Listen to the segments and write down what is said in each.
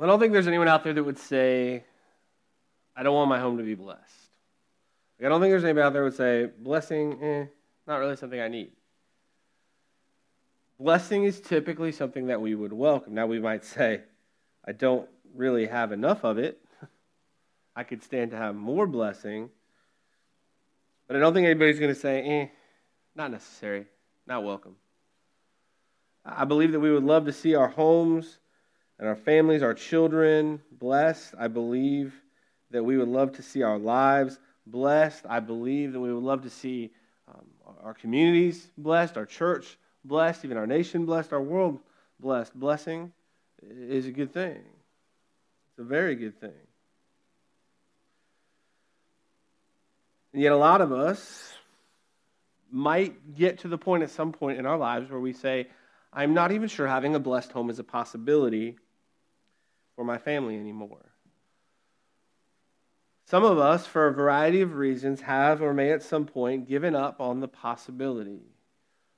I don't think there's anyone out there that would say, I don't want my home to be blessed. Like, I don't think there's anybody out there that would say, blessing, eh, not really something I need. Blessing is typically something that we would welcome. Now, we might say, I don't really have enough of it. I could stand to have more blessing. But I don't think anybody's going to say, eh, not necessary, not welcome. I believe that we would love to see our homes and our families, our children blessed. I believe that we would love to see our lives blessed. I believe that we would love to see um, our communities blessed, our church blessed, even our nation blessed, our world blessed. Blessing is a good thing, it's a very good thing. And yet, a lot of us might get to the point at some point in our lives where we say, I'm not even sure having a blessed home is a possibility for my family anymore. Some of us, for a variety of reasons, have or may at some point given up on the possibility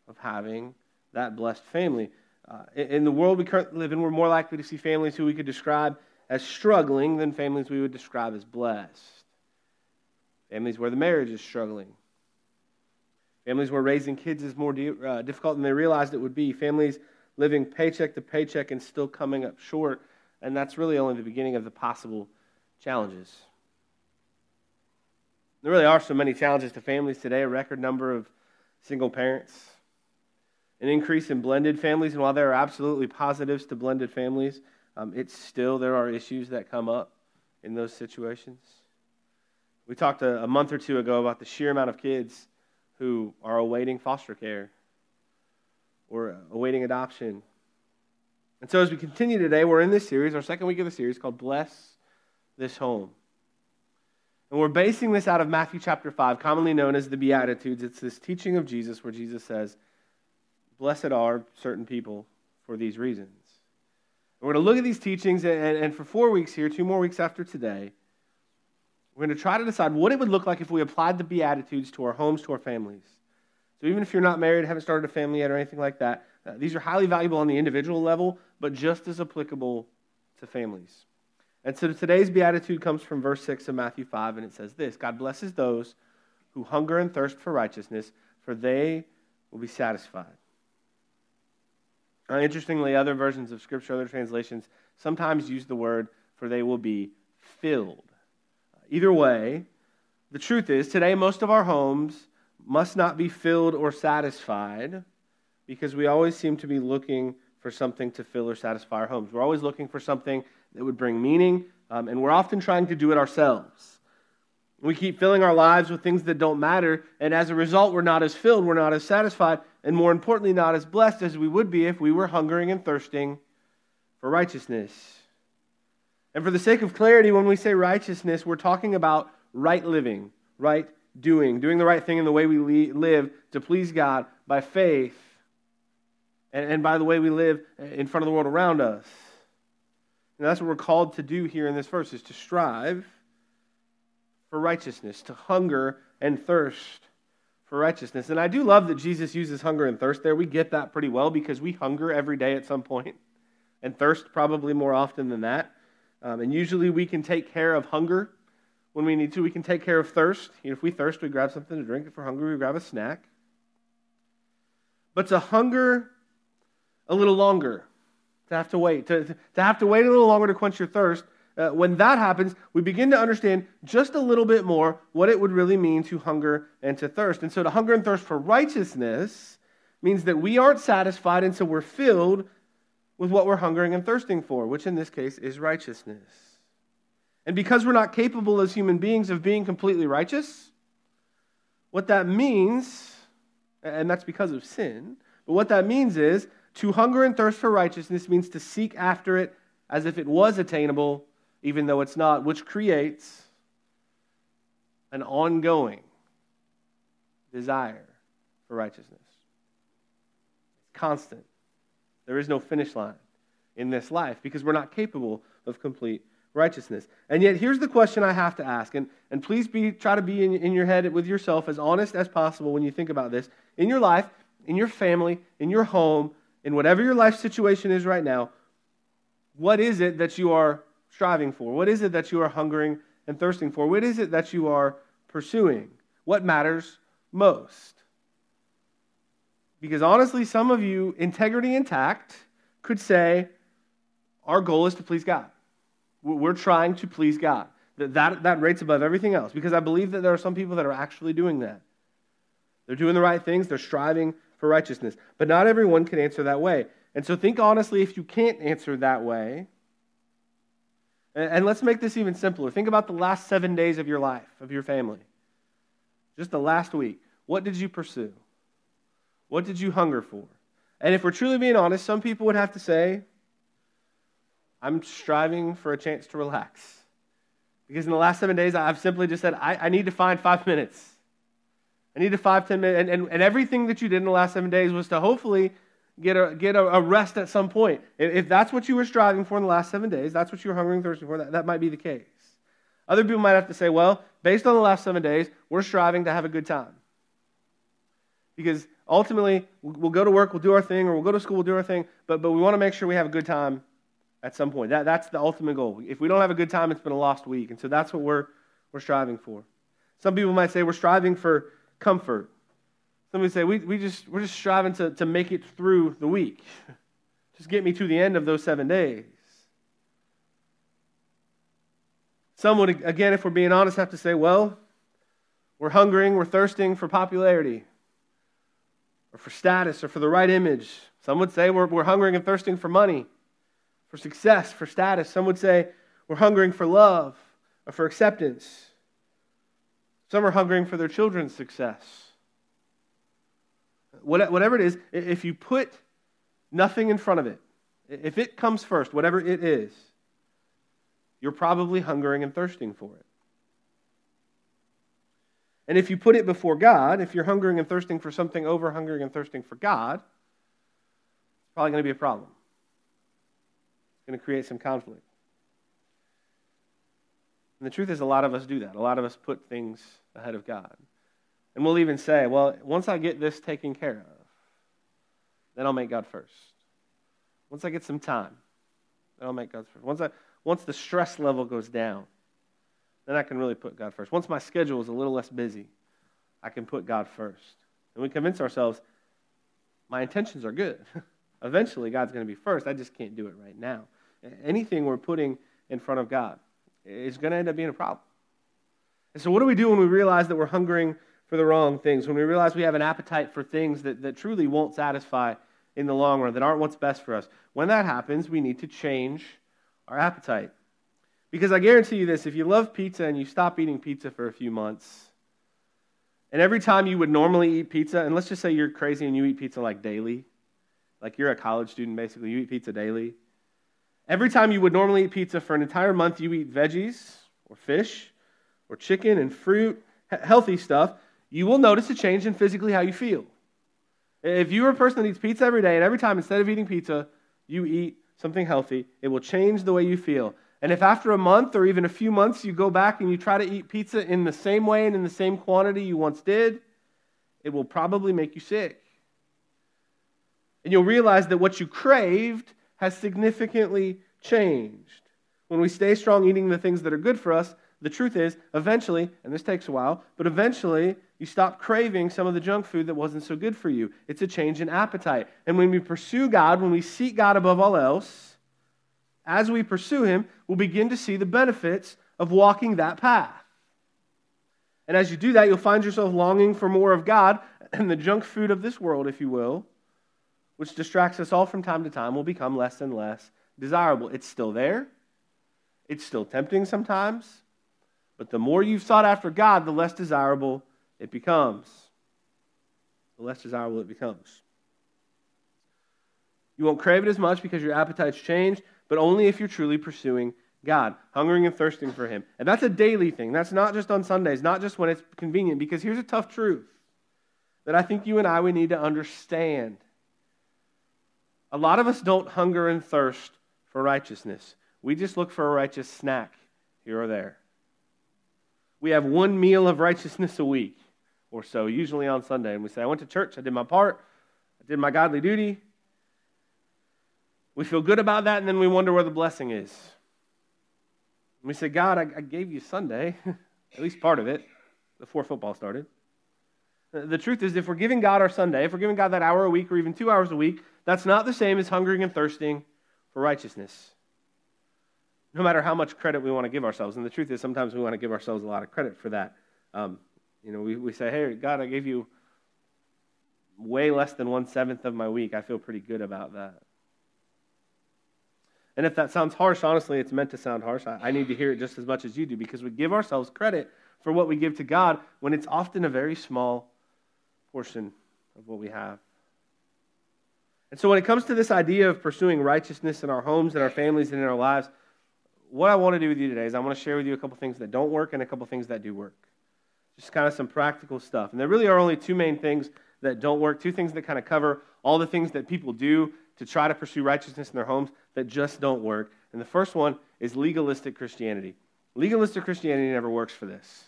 of having that blessed family. Uh, in the world we currently live in, we're more likely to see families who we could describe as struggling than families we would describe as blessed. Families where the marriage is struggling. Families where raising kids is more uh, difficult than they realized it would be. Families living paycheck to paycheck and still coming up short. And that's really only the beginning of the possible challenges. There really are so many challenges to families today a record number of single parents, an increase in blended families. And while there are absolutely positives to blended families, um, it's still, there are issues that come up in those situations. We talked a, a month or two ago about the sheer amount of kids who are awaiting foster care or awaiting adoption. And so, as we continue today, we're in this series, our second week of the series called Bless This Home. And we're basing this out of Matthew chapter 5, commonly known as the Beatitudes. It's this teaching of Jesus where Jesus says, Blessed are certain people for these reasons. And we're going to look at these teachings, and, and for four weeks here, two more weeks after today, we're going to try to decide what it would look like if we applied the Beatitudes to our homes, to our families. So even if you're not married, haven't started a family yet, or anything like that, uh, these are highly valuable on the individual level, but just as applicable to families. And so today's beatitude comes from verse 6 of Matthew 5, and it says this God blesses those who hunger and thirst for righteousness, for they will be satisfied. Now, interestingly, other versions of Scripture, other translations, sometimes use the word for they will be filled. Either way, the truth is, today most of our homes must not be filled or satisfied because we always seem to be looking for something to fill or satisfy our homes. We're always looking for something that would bring meaning, um, and we're often trying to do it ourselves. We keep filling our lives with things that don't matter, and as a result, we're not as filled, we're not as satisfied, and more importantly, not as blessed as we would be if we were hungering and thirsting for righteousness. And for the sake of clarity, when we say righteousness, we're talking about right living, right doing, doing the right thing in the way we live to please God by faith and, and by the way we live in front of the world around us. And that's what we're called to do here in this verse is to strive for righteousness, to hunger and thirst for righteousness. And I do love that Jesus uses hunger and thirst there. We get that pretty well because we hunger every day at some point and thirst probably more often than that. Um, and usually we can take care of hunger when we need to. We can take care of thirst. You know, if we thirst, we grab something to drink. If we're hungry, we grab a snack. But to hunger a little longer, to have to wait, to, to have to wait a little longer to quench your thirst. Uh, when that happens, we begin to understand just a little bit more what it would really mean to hunger and to thirst. And so, to hunger and thirst for righteousness means that we aren't satisfied until we're filled with what we're hungering and thirsting for, which in this case is righteousness. And because we're not capable as human beings of being completely righteous, what that means, and that's because of sin, but what that means is to hunger and thirst for righteousness means to seek after it as if it was attainable, even though it's not, which creates an ongoing desire for righteousness. It's constant. There is no finish line in this life because we're not capable of complete righteousness. And yet, here's the question I have to ask, and, and please be, try to be in, in your head with yourself as honest as possible when you think about this. In your life, in your family, in your home, in whatever your life situation is right now, What is it that you are striving for? What is it that you are hungering and thirsting for? What is it that you are pursuing? What matters most? Because honestly, some of you, integrity intact, could say, our goal is to please God. We're trying to please God. That, that, rates above everything else because I believe that there are some people that are actually doing that. They're doing the right things, they're striving for righteousness. But not everyone can answer that way. And so think honestly if you can't answer that way. And, let's make this even simpler. Think about the last seven days of your life, of your family. Just the last week. What did you pursue? What did you hunger for? And if we're truly being honest, some people would have to say, I'm striving for a chance to relax. Because in the last seven days, I've simply just said, I, I need to find five minutes. Need to five, ten minutes. And, and, and everything that you did in the last seven days was to hopefully get a, get a, a rest at some point. If, if, that's what you were striving for in the last seven days, that's what you were hungering and thirsting for, that, that might be the case. Other people might have to say, well, based on the last seven days, we're striving to have a good time. Because ultimately, we'll go to work, we'll do our thing, or we'll go to school, we'll do our thing, but, but we want to make sure we have a good time at some point. That, that's the ultimate goal. If we don't have a good time, it's been a lost week. And so that's what we're, we're striving for. Some people might say we're striving for comfort. Somebody say we, we just, we're just striving to, to make it through the week. just get me to the end of those seven days. Some would, again, if we're being honest, have to say, well, we're hungering, we're thirsting for popularity, or for status, or for the right image. Some would say we're, we're hungering and thirsting for money for success, for status. Some would say we're hungering for love or for acceptance. Some are hungering for their children's success. Whatever it is, if you put nothing in front of it, if it comes first, whatever it is, you're probably hungering and thirsting for it. And if you put it before God, if you're hungering and thirsting for something over hungering and thirsting for God, it's probably going to be a problem It's going to create some conflict. And the truth is, a lot of us do that. A lot of us put things ahead of God. And we'll even say, well, once I get this taken care of, then I'll make God first. Once I get some time, then I'll make God first. Once, I, once the stress level goes down, then I can really put God first. Once my schedule is a little less busy, I can put God first. And we convince ourselves, my intentions are good. Eventually, God's going to be first. I just can't do it right now anything we're putting in front of God is going to end up being a problem. And so, what do we do when we realize that we're hungering for the wrong things? When we realize we have an appetite for things that, that truly won't satisfy in the long run, that aren't what's best for us? When that happens, we need to change our appetite. Because I guarantee you this if you love pizza and you stop eating pizza for a few months, and every time you would normally eat pizza, and let's just say you're crazy and you eat pizza like daily, like you're a college student basically, you eat pizza daily Every time you would normally eat pizza for an entire month, you eat veggies or fish or chicken and fruit, healthy stuff, you will notice a change in physically how you feel. If you're a person that eats pizza every day, and every time instead of eating pizza, you eat something healthy, it will change the way you feel. And if after a month or even a few months you go back and you try to eat pizza in the same way and in the same quantity you once did, it will probably make you sick. And you'll realize that what you craved has significantly changed. When we stay strong eating the things that are good for us, the truth is, eventually, and this takes a while, but eventually you stop craving some of the junk food that wasn't so good for you. It's a change in appetite. And when we pursue God, when we seek God above all else, as we pursue Him, we'll begin to see the benefits of walking that path. And as you do that, you'll find yourself longing for more of God and the junk food of this world, if you will, which distracts us all from time to time, will become less and less desirable. It's still there, it's still tempting sometimes, but the more you've sought after God, the less desirable it becomes. The less desirable it becomes. You won't crave it as much because your appetite's changed, but only if you're truly pursuing God, hungering and thirsting for Him. And that's a daily thing. That's not just on Sundays, not just when it's convenient, because here's a tough truth that I think you and I we need to understand. A lot of us don't hunger and thirst for righteousness. We just look for a righteous snack here or there. We have one meal of righteousness a week or so, usually on Sunday, and we say, I went to church, I did my part, I did my godly duty. We feel good about that, and then we wonder where the blessing is. we say, God, I, I gave you Sunday, at least part of it, before football started. The truth is, if we're giving God our Sunday, if we're giving God that hour a week or even two hours a week, that's not the same as hungering and thirsting for righteousness. No matter how much credit we want to give ourselves. And the truth is, sometimes we want to give ourselves a lot of credit for that. Um, you know, we, we say, hey, God, I gave you way less than one seventh of my week. I feel pretty good about that. And if that sounds harsh, honestly, it's meant to sound harsh. I, I need to hear it just as much as you do because we give ourselves credit for what we give to God when it's often a very small portion of what we have. And so, when it comes to this idea of pursuing righteousness in our homes and our families and in our lives, what I want to do with you today is I want to share with you a couple things that don't work and a couple things that do work. Just kind of some practical stuff. And there really are only two main things that don't work, two things that kind of cover all the things that people do to try to pursue righteousness in their homes that just don't work. And the first one is legalistic Christianity. Legalistic Christianity never works for this.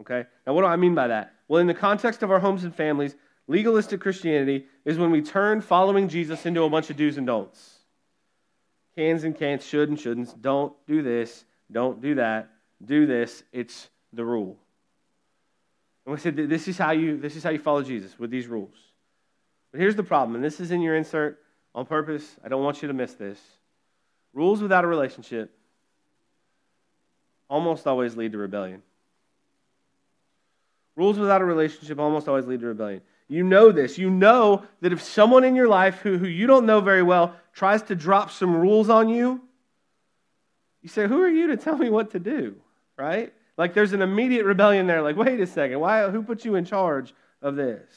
Okay? Now, what do I mean by that? Well, in the context of our homes and families, legalistic Christianity is when we turn following Jesus into a bunch of do's and don'ts. Cans and can'ts, should and shouldn't. Don't do this. Don't do that. Do this. It's the rule. And we said this is how you this is how you follow Jesus with these rules. But here's the problem, and this is in your insert on purpose. I don't want you to miss this. Rules without a relationship almost always lead to rebellion. Rules without a relationship almost always lead to rebellion. You know this. You know that if someone in your life who, who you don't know very well tries to drop some rules on you, you say, Who are you to tell me what to do? Right? Like there's an immediate rebellion there. Like, wait a second. Why, who put you in charge of this?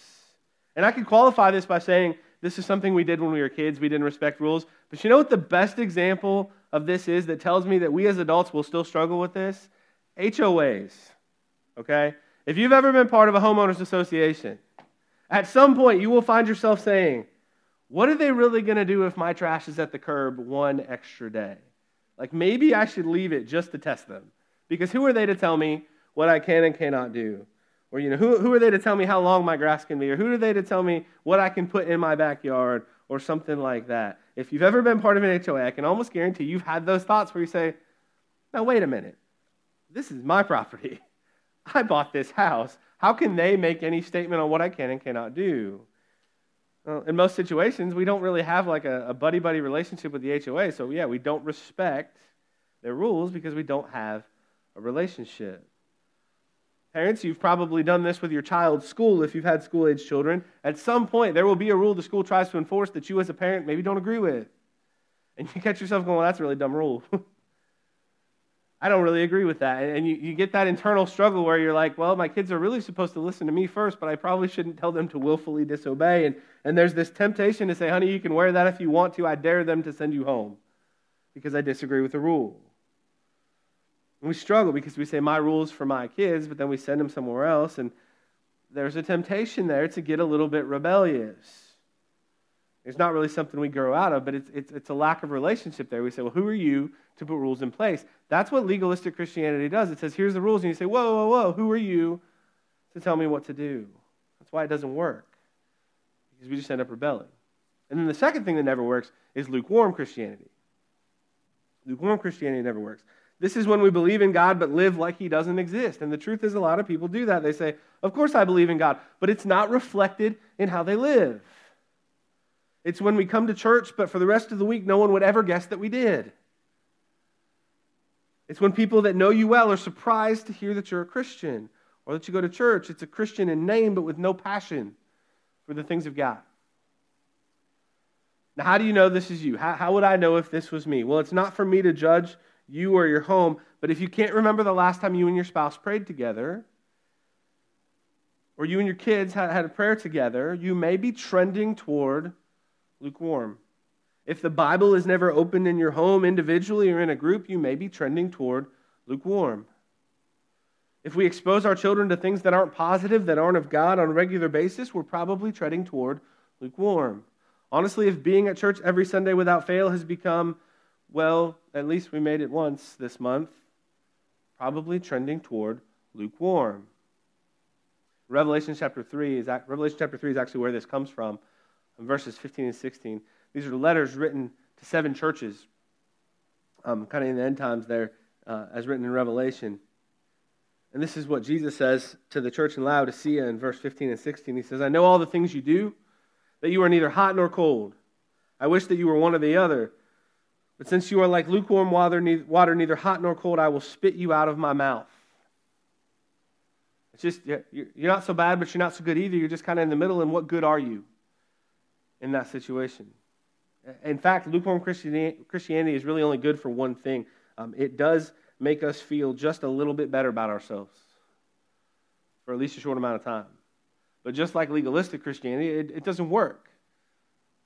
And I could qualify this by saying this is something we did when we were kids. We didn't respect rules. But you know what the best example of this is that tells me that we as adults will still struggle with this? HOAs. Okay? If you've ever been part of a homeowners association, at some point you will find yourself saying, What are they really going to do if my trash is at the curb one extra day? Like maybe I should leave it just to test them. Because who are they to tell me what I can and cannot do? Or, you know, who, who are they to tell me how long my grass can be? Or who are they to tell me what I can put in my backyard? Or something like that. If you've ever been part of an HOA, I can almost guarantee you've had those thoughts where you say, now, wait a minute. This is my property. I bought this house. How can they make any statement on what I can and cannot do? Well, in most situations, we don't really have like a, buddy buddy relationship with the HOA. So, yeah, we don't respect their rules because we don't have a relationship. Parents, you've probably done this with your child's school if you've had school age children. At some point, there will be a rule the school tries to enforce that you as a parent maybe don't agree with. And you catch yourself going, well, that's a really dumb rule. I don't really agree with that. And you, you get that internal struggle where you're like, well, my kids are really supposed to listen to me first, but I probably shouldn't tell them to willfully disobey. And, and there's this temptation to say, honey, you can wear that if you want to. I dare them to send you home because I disagree with the rule. And we struggle because we say, my rules for my kids, but then we send them somewhere else. And there's a temptation there to get a little bit rebellious. It's not really something we grow out of, but it's, it's, it's a lack of relationship there. We say, well, who are you to put rules in place? That's what legalistic Christianity does. It says, here's the rules, and you say, whoa, whoa, whoa, who are you to tell me what to do? That's why it doesn't work, because we just end up rebelling. And then the second thing that never works is lukewarm Christianity. Lukewarm Christianity never works. This is when we believe in God but live like He doesn't exist. And the truth is, a lot of people do that. They say, Of course I believe in God, but it's not reflected in how they live. It's when we come to church, but for the rest of the week, no one would ever guess that we did. It's when people that know you well are surprised to hear that you're a Christian or that you go to church. It's a Christian in name, but with no passion for the things of God. Now, how do you know this is you? How, how would I know if this was me? Well, it's not for me to judge you or your home, but if you can't remember the last time you and your spouse prayed together, or you and your kids had, had a prayer together, you may be trending toward lukewarm. If the Bible is never opened in your home individually or in a group, you may be trending toward lukewarm. If we expose our children to things that aren't positive, that aren't of God on a regular basis, we're probably treading toward lukewarm. Honestly, if being at church every Sunday without fail has become, well, at least we made it once this month, probably trending toward lukewarm. Revelation chapter 3 is Revelation chapter 3 is actually where this comes from verses 15 and 16. These are letters written to seven churches, um, kind of in the end times there, uh, as written in Revelation. And this is what Jesus says to the church in Laodicea in verse 15 and 16. He says, I know all the things you do, that you are neither hot nor cold. I wish that you were one or the other. But since you are like lukewarm water, neither hot nor cold, I will spit you out of my mouth. It's just, you're not so bad, but you're not so good either. You're just kind of in the middle, and what good are you in that situation? In fact, lukewarm Christianity is really only good for one thing um, it does make us feel just a little bit better about ourselves for at least a short amount of time. But just like legalistic Christianity, it, it doesn't work.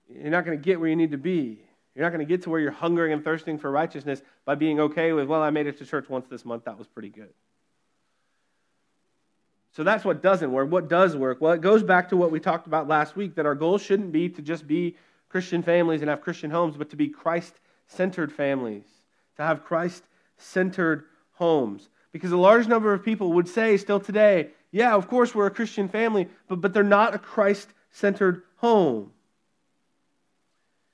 You're not going to get where you need to be. You're not going to get to where you're hungering and thirsting for righteousness by being okay with, well, I made it to church once this month. That was pretty good. So that's what doesn't work. What does work? Well, it goes back to what we talked about last week that our goal shouldn't be to just be Christian families and have Christian homes, but to be Christ centered families, to have Christ centered homes. Because a large number of people would say still today, yeah, of course we're a Christian family, but, but they're not a Christ centered home.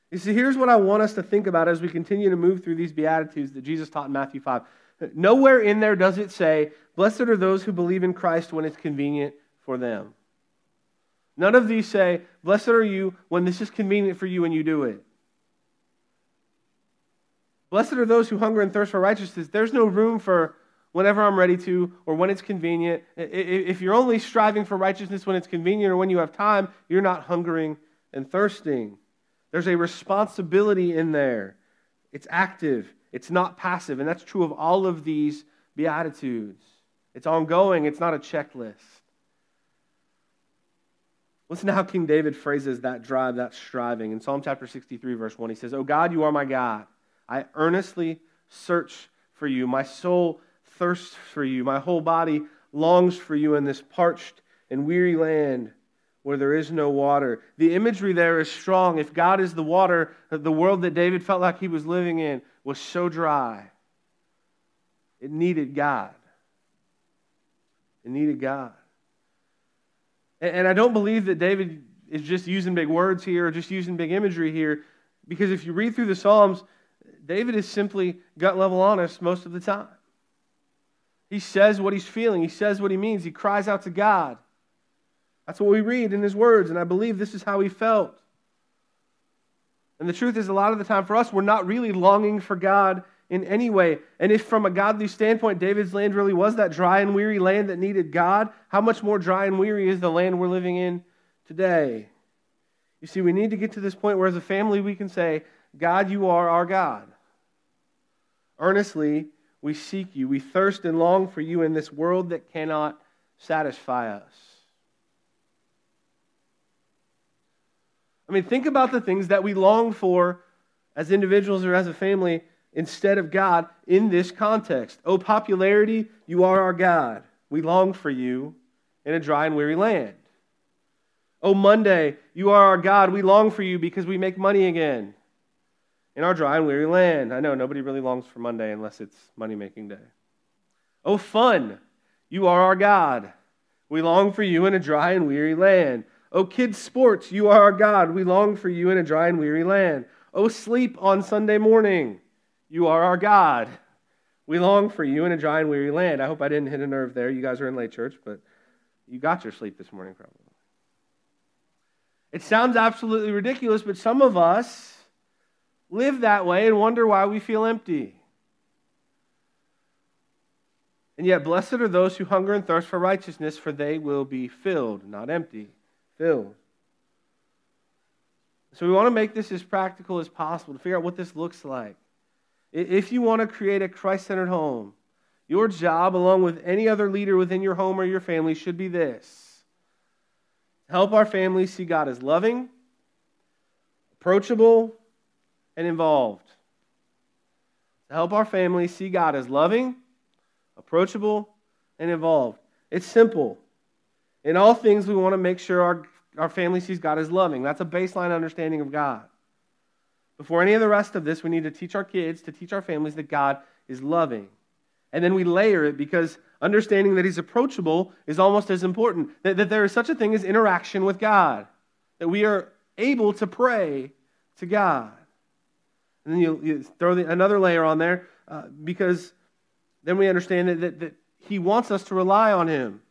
You see, here's what I want us to think about as we continue to move through these Beatitudes that Jesus taught in Matthew 5. Nowhere in there does it say, Blessed are those who believe in Christ when it's convenient for them. None of these say, Blessed are you when this is convenient for you and you do it. Blessed are those who hunger and thirst for righteousness. There's no room for whenever I'm ready to or when it's convenient. If you're only striving for righteousness when it's convenient or when you have time, you're not hungering and thirsting. There's a responsibility in there. It's active, it's not passive. And that's true of all of these Beatitudes. It's ongoing, it's not a checklist. Listen to how King David phrases that drive, that striving. In Psalm chapter 63, verse 1, he says, Oh God, you are my God. I earnestly search for you. My soul thirsts for you. My whole body longs for you in this parched and weary land where there is no water. The imagery there is strong. If God is the water, the world that David felt like he was living in was so dry. It needed God. It needed God. And I don't believe that David is just using big words here or just using big imagery here, because if you read through the Psalms, David is simply gut level honest most of the time. He says what he's feeling, he says what he means, he cries out to God. That's what we read in his words, and I believe this is how he felt. And the truth is, a lot of the time for us, we're not really longing for God in any way. And if, from a godly standpoint, David's land really was that dry and weary land that needed God, how much more dry and weary is the land we're living in today? You see, we need to get to this point where, as a family, we can say, God, you are our God. Earnestly, we seek you. We thirst and long for you in this world that cannot satisfy us. I mean, think about the things that we long for as individuals or as a family instead of God in this context. Oh, popularity, you are our God. We long for you in a dry and weary land. Oh, Monday, you are our God. We long for you because we make money again in our dry and weary land. I know nobody really longs for Monday unless it's money making day. Oh, fun, you are our God. We long for you in a dry and weary land. Oh, kids' sports, you are our God. We long for you in a dry and weary land. Oh, sleep on Sunday morning, you are our God. We long for you in a dry and weary land. I hope I didn't hit a nerve there. You guys are in late church, but you got your sleep this morning, probably. It sounds absolutely ridiculous, but some of us live that way and wonder why we feel empty. And yet, blessed are those who hunger and thirst for righteousness, for they will be filled, not empty, filled. So, we want to make this as practical as possible to figure out what this looks like. If you want to create a Christ centered home, your job, along with any other leader within your home or your family, should be this help our family see God as loving, approachable, and involved. Help our family see God as loving, approachable, and involved. It's simple. In all things, we want to make sure our, our family sees God as loving. That's a baseline understanding of God. Before any of the rest of this, we need to teach our kids, to teach our families that God is loving. And then we layer it because understanding that He's approachable is almost as important. That, that there is such a thing as interaction with God. That we are able to pray to God. And then you, you throw the, another layer on there uh, because then we understand that, that, that He wants us to rely on Him.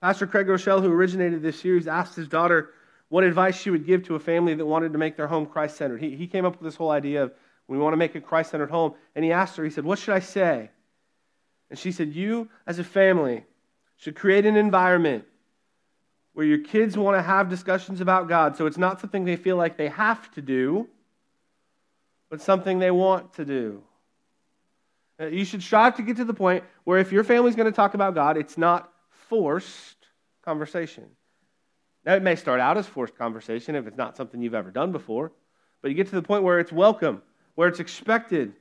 Pastor Craig Groeschel, who originated this series, asked his daughter what advice she would give to a family that wanted to make their home Christ centered. He, he came up with this whole idea of we want to make a Christ centered home. And he asked her, he said, What should I say? And she said, You, as a family, should create an environment where your kids want to have discussions about God. So it's not something they feel like they have to do, but something they want to do. Uh, you should strive to get to the point where if your family's going to talk about God, it's not forced conversation. Now, it may start out as forced conversation if it's not something you've ever done before, but you get to the point where it's welcome, where it's expected.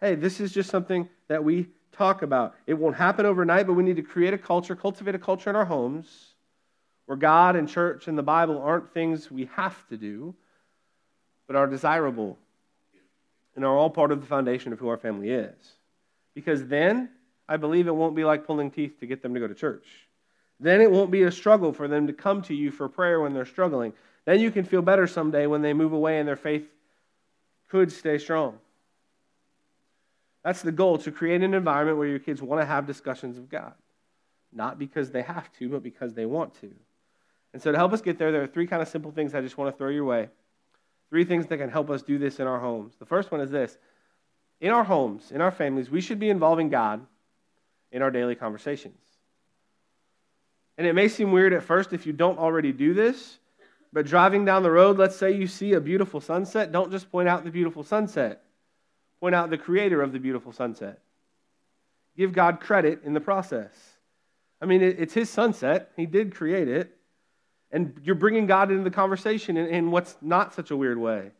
Hey, this is just something that we talk about. It won't happen overnight, but we need to create a culture, cultivate a culture in our homes where God and church and the Bible aren't things we have to do, but are desirable and are all part of the foundation of who our family is. Because then, I believe it won't be like pulling teeth to get them to go to church. Then it won't be a struggle for them to come to you for prayer when they're struggling. Then you can feel better someday when they move away and their faith could stay strong. That's the goal to create an environment where your kids want to have discussions of God. Not because they have to, but because they want to. And so, to help us get there, there are three kind of simple things I just want to throw your way. Three things that can help us do this in our homes. The first one is this in our homes, in our families, we should be involving God in our daily conversations. And it may seem weird at first if you don't already do this, but driving down the road, let's say you see a beautiful sunset, don't just point out the beautiful sunset point out the creator of the beautiful sunset. Give God credit in the process. I mean, it's his sunset, he did create it. And you're bringing God into the conversation in, in what's not such a weird way.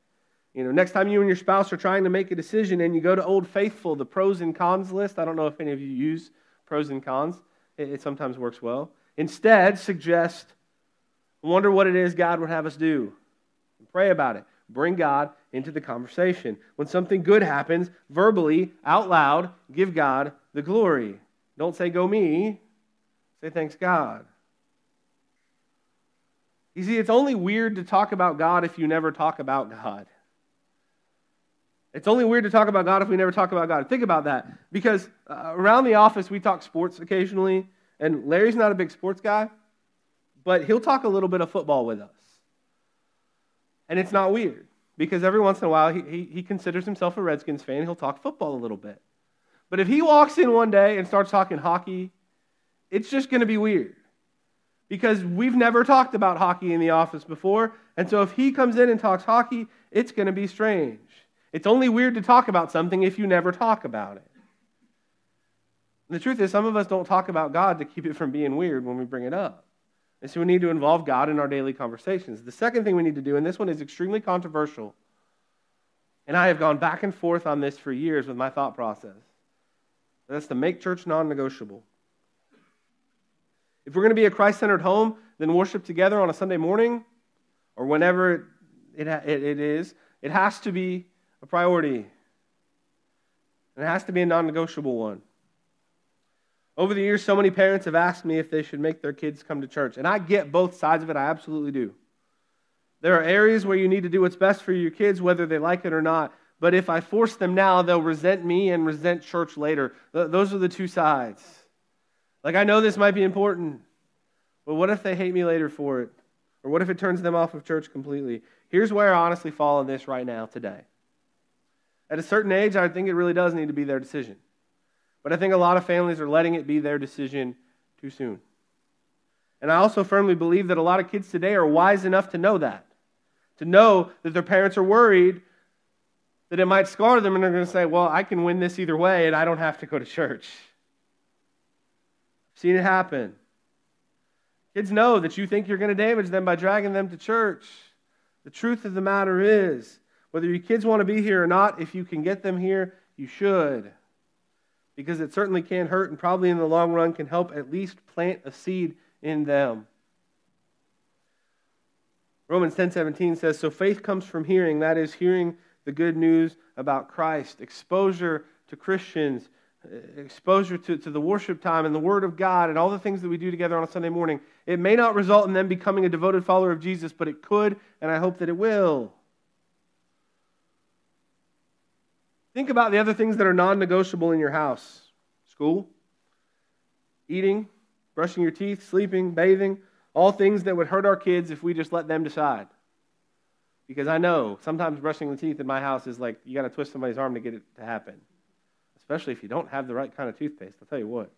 You know, next time you and your spouse are trying to make a decision and you go to Old Faithful, the pros and cons list, I don't know if any of you use pros and cons, it, it sometimes works well. Instead, suggest, wonder what it is God would have us do. Pray about it. Bring God into the conversation. When something good happens, verbally, out loud, give God the glory. Don't say, go me. Say, thanks God. You see, it's only weird to talk about God if you never talk about God. It's only weird to talk about God if we never talk about God. Think about that. Because uh, around the office, we talk sports occasionally, and Larry's not a big sports guy, but he'll talk a little bit of football with us. And it's not weird because every once in a while he, he, he, considers himself a Redskins fan. He'll talk football a little bit. But if he walks in one day and starts talking hockey, it's just going to be weird because we've never talked about hockey in the office before. And so if he comes in and talks hockey, it's going to be strange. It's only weird to talk about something if you never talk about it. The truth is, some of us don't talk about God to keep it from being weird when we bring it up. And so we need to involve God in our daily conversations. The second thing we need to do, and this one is extremely controversial, and I have gone back and forth on this for years with my thought process. That's to make church non negotiable. If we're going to be a Christ centered home, then worship together on a Sunday morning or whenever it, it, it is, it has to be a priority. And it has to be a non negotiable one. Over the years, so many parents have asked me if they should make their kids come to church. And I get both sides of it. I absolutely do. There are areas where you need to do what's best for your kids, whether they like it or not. But if I force them now, they'll resent me and resent church later. Those are the two sides. Like, I know this might be important, but what if they hate me later for it? Or what if it turns them off of church completely? Here's where I honestly fall on this right now, today. At a certain age, I think it really does need to be their decision. But I think a lot of families are letting it be their decision too soon. And I also firmly believe that a lot of kids today are wise enough to know that, to know that their parents are worried that it might scar them, and they're going to say, Well, I can win this either way, and I don't have to go to church. I've seen it happen. Kids know that you think you're going to damage them by dragging them to church. The truth of the matter is, whether your kids want to be here or not, if you can get them here, you should because it certainly can hurt and probably in the long run can help at least plant a seed in them. Romans 10:17 says so faith comes from hearing that is hearing the good news about Christ exposure to Christians eh, exposure to, to the worship time and the Word of God and all the things that we do together on a Sunday morning. It may not result in them becoming a devoted follower of Jesus, but it could, and I hope that it will. Think about the other things that are non negotiable in your house school, eating, brushing your teeth, sleeping, bathing, all things that would hurt our kids if we just let them decide. Because I know sometimes brushing the teeth in my house is like you got to twist somebody's arm to get it to happen, especially if you don't have the right kind of toothpaste. I'll tell you what.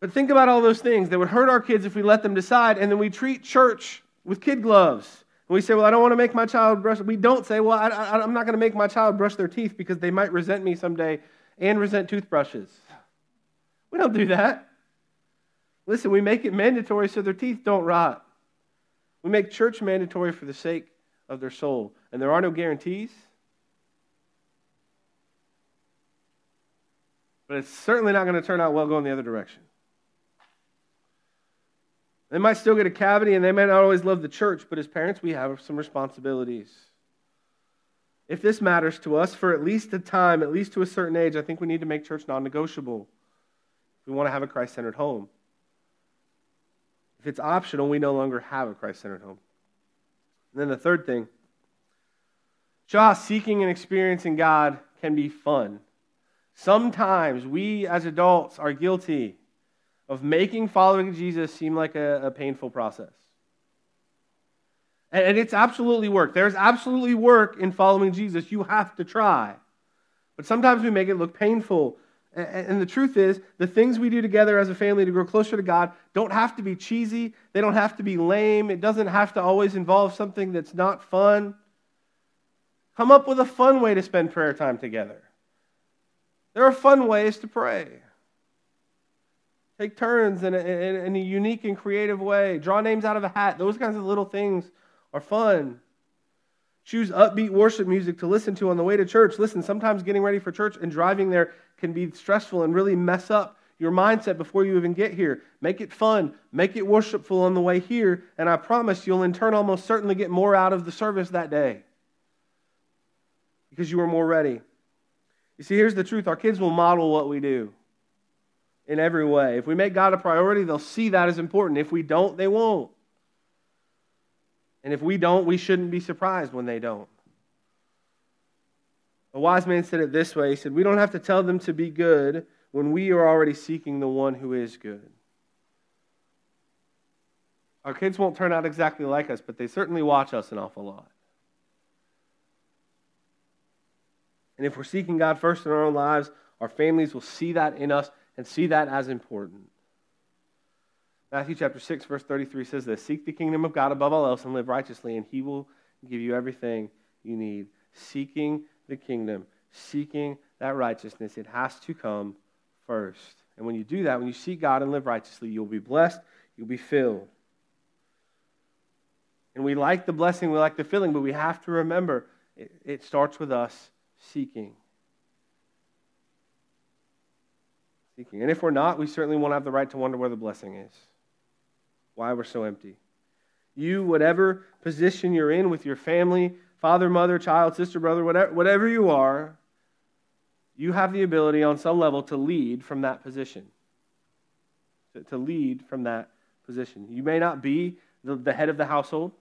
But think about all those things that would hurt our kids if we let them decide, and then we treat church with kid gloves. We say, Well, I don't want to make my child brush. We don't say, Well, I, am not going to make my child brush their teeth because they might resent me someday and resent toothbrushes. We don't do that. Listen, we make it mandatory so their teeth don't rot. We make church mandatory for the sake of their soul. And there are no guarantees. But it's certainly not going to turn out well going the other direction. They might still get a cavity and they might not always love the church, but as parents, we have some responsibilities. If this matters to us for at least a time, at least to a certain age, I think we need to make church non negotiable if we want to have a Christ centered home. If it's optional, we no longer have a Christ centered home. And then the third thing show how seeking and experiencing God can be fun. Sometimes we as adults are guilty of making following Jesus seem like a, a painful process. And, and it's absolutely work. There's absolutely work in following Jesus. You have to try. But sometimes we make it look painful and the truth is, the things we do together as a family to grow closer to God don't have to be cheesy. They don't have to be lame. It doesn't have to always involve something that's not fun. Come up with a fun way to spend prayer time together. There are fun ways to pray. Take turns in a, in a unique and creative way. Draw names out of a hat. Those kinds of little things are fun. Choose upbeat worship music to listen to on the way to church. Listen, sometimes getting ready for church and driving there can be stressful and really mess up your mindset before you even get here. Make it fun, make it worshipful on the way here, and I promise you'll in turn almost certainly get more out of the service that day because you are more ready. You see, here's the truth our kids will model what we do in every way. If we make God a priority, they'll see that as important. If we don't, they won't. And if we don't, we shouldn't be surprised when they don't. A wise man said it this way He said, We don't have to tell them to be good when we are already seeking the one who is good. Our kids won't turn out exactly like us, but they certainly watch us an awful lot. And if we're seeking God first in our own lives, our families will see that in us and see that as important. Matthew chapter 6, verse 33 says this Seek the kingdom of God above all else and live righteously, and he will give you everything you need. Seeking the kingdom, seeking that righteousness, it has to come first. And when you do that, when you seek God and live righteously, you'll be blessed, you'll be filled. And we like the blessing, we like the filling, but we have to remember it, it starts with us seeking. Seeking. And if we're not, we certainly won't have the right to wonder where the blessing is why we're so empty. You, whatever position you're in with your family, father, mother, child, sister, brother, whatever, whatever you are, you have the ability on some level to lead from that position. To, lead from that position. You may not be the, the head of the household,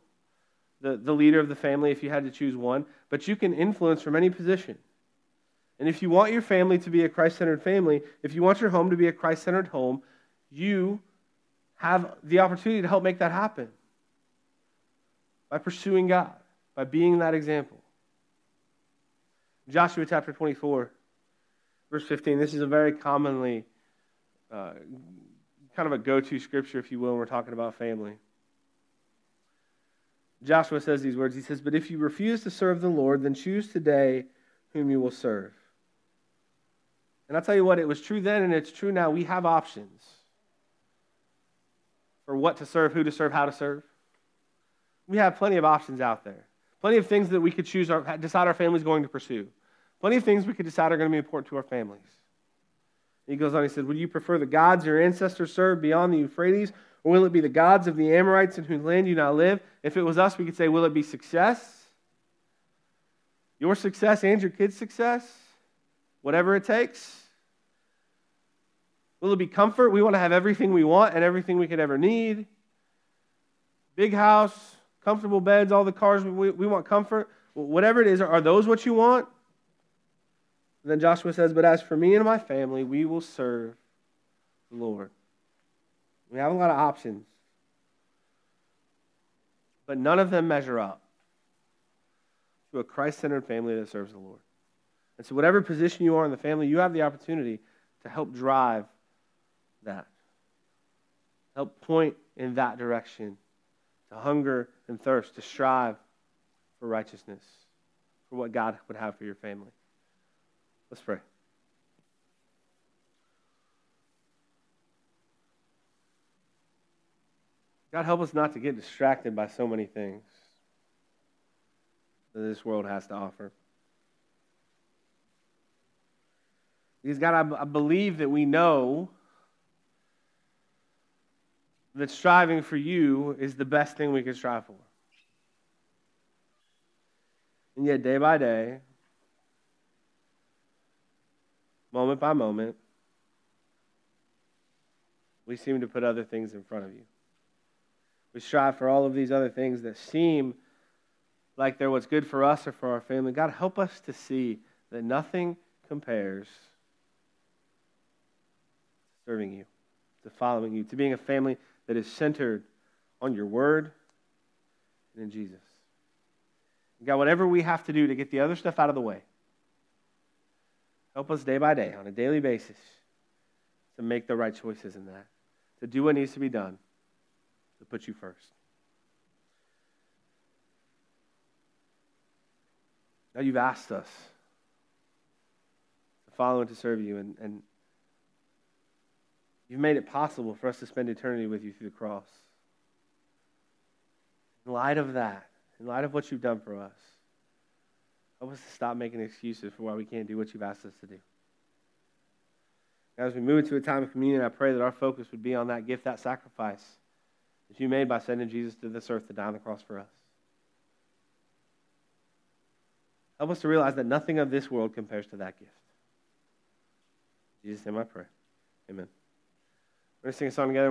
the, the leader of the family if you had to choose one, but you can influence from any position. And if you want your family to be a Christ centered family, if you want your home to be a Christ centered home, you have the opportunity to help make that happen by pursuing God, by being that example. Joshua chapter 24, verse 15. This is a very commonly uh, kind of a go to scripture, if you will, when we're talking about family. Joshua says these words He says, But if you refuse to serve the Lord, then choose today whom you will serve. And I'll tell you what, it was true then and it's true now. We have options for what to serve, who to serve, how to serve. We have plenty of options out there. Plenty of things that we could choose, our, decide our family's going to pursue. Plenty of things we could decide are going to be important to our families. He goes on, he says, Would you prefer the gods your ancestors served beyond the Euphrates, or will it be the gods of the Amorites in whose land you now live? If it was us, we could say, Will it be success? Your success and your kids' success? Whatever it takes? Will it be comfort? We want to have everything we want and everything we could ever need. Big house, comfortable beds, all the cars. We, we want comfort. whatever it is, are those what you want? then Joshua says, But as for me and my family, we will serve the Lord. We have a lot of options, but none of them measure up to a Christ centered family that serves the Lord. And so, whatever position you are in the family, you have the opportunity to help drive that, help point in that direction, to hunger and thirst, to strive for righteousness, for what God would have for your family. Let's pray. God, help us not to get distracted by so many things that this world has to offer. Because, God, I, I believe that we know that striving for you is the best thing we can strive for. And yet, day by day, moment by moment, we seem to put other things in front of you. We strive for all of these other things that seem like they're what's good for us or for our family. God, help us to see that nothing compares serving you, to following you, to being a family that is centered on your word and in Jesus. God, whatever we have to do to get the other stuff out of the way, help us day by day, on a daily basis, to make the right choices in that, to do what needs to be done, to put you first. Now you've asked us to follow and to serve you, and, and you've made it possible for us to spend eternity with you through the cross. In light of that, in light of what you've done for us, help us to stop making excuses for why we can't do what you've asked us to do. As we move into a time of communion, I pray that our focus would be on that gift, that sacrifice that you made by sending Jesus to this earth to die on the cross for us. Help us to realize that nothing of this world compares to that gift. In Jesus' name I pray. Amen. We're going to sing a song together.